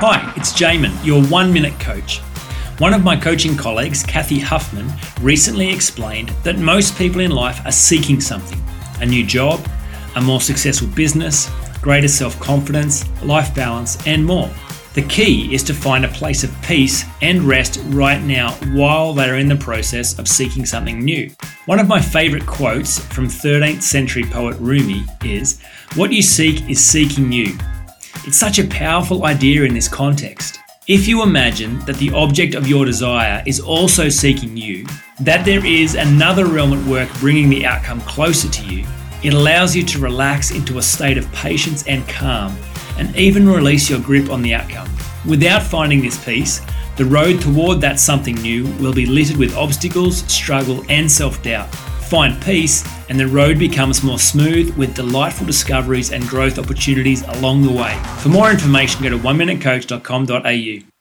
Hi, it's Jaemin, your one minute coach. One of my coaching colleagues, Kathy Huffman, recently explained that most people in life are seeking something a new job, a more successful business, greater self confidence, life balance, and more. The key is to find a place of peace and rest right now while they are in the process of seeking something new. One of my favourite quotes from 13th century poet Rumi is What you seek is seeking you. It's such a powerful idea in this context. If you imagine that the object of your desire is also seeking you, that there is another realm at work bringing the outcome closer to you, it allows you to relax into a state of patience and calm and even release your grip on the outcome. Without finding this peace, the road toward that something new will be littered with obstacles, struggle, and self doubt. Find peace, and the road becomes more smooth with delightful discoveries and growth opportunities along the way. For more information, go to oneminutecoach.com.au.